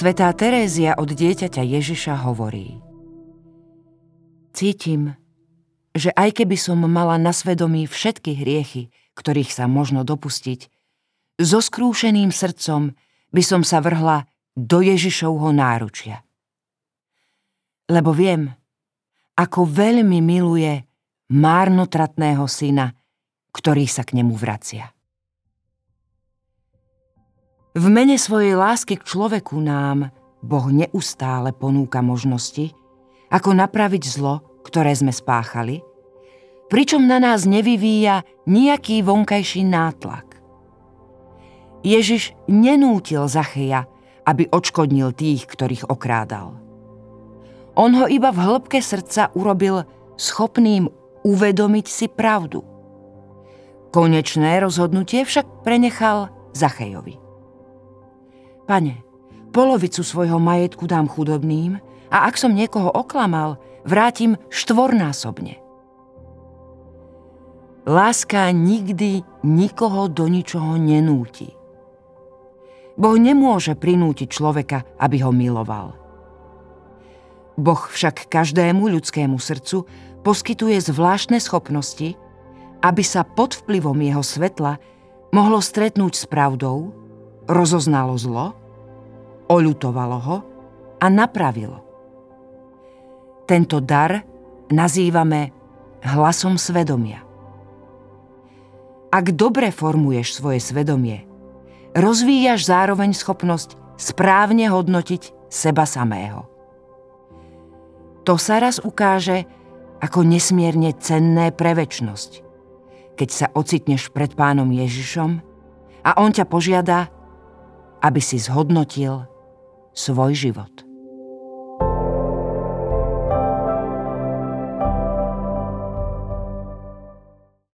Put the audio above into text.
Svetá Terézia od dieťaťa Ježiša hovorí Cítim, že aj keby som mala na svedomí všetky hriechy, ktorých sa možno dopustiť, so skrúšeným srdcom by som sa vrhla do Ježišovho náručia. Lebo viem, ako veľmi miluje márnotratného syna, ktorý sa k nemu vracia. V mene svojej lásky k človeku nám Boh neustále ponúka možnosti, ako napraviť zlo, ktoré sme spáchali, pričom na nás nevyvíja nejaký vonkajší nátlak. Ježiš nenútil Zacheja, aby odškodnil tých, ktorých okrádal. On ho iba v hĺbke srdca urobil schopným uvedomiť si pravdu. Konečné rozhodnutie však prenechal Zachejovi. Pane, polovicu svojho majetku dám chudobným a ak som niekoho oklamal, vrátim štvornásobne. Láska nikdy nikoho do ničoho nenúti. Boh nemôže prinútiť človeka, aby ho miloval. Boh však každému ľudskému srdcu poskytuje zvláštne schopnosti, aby sa pod vplyvom jeho svetla mohlo stretnúť s pravdou, rozoznalo zlo oľutovalo ho a napravilo. Tento dar nazývame hlasom svedomia. Ak dobre formuješ svoje svedomie, rozvíjaš zároveň schopnosť správne hodnotiť seba samého. To sa raz ukáže ako nesmierne cenné pre väčnosť, keď sa ocitneš pred pánom Ježišom a on ťa požiada, aby si zhodnotil svoj život.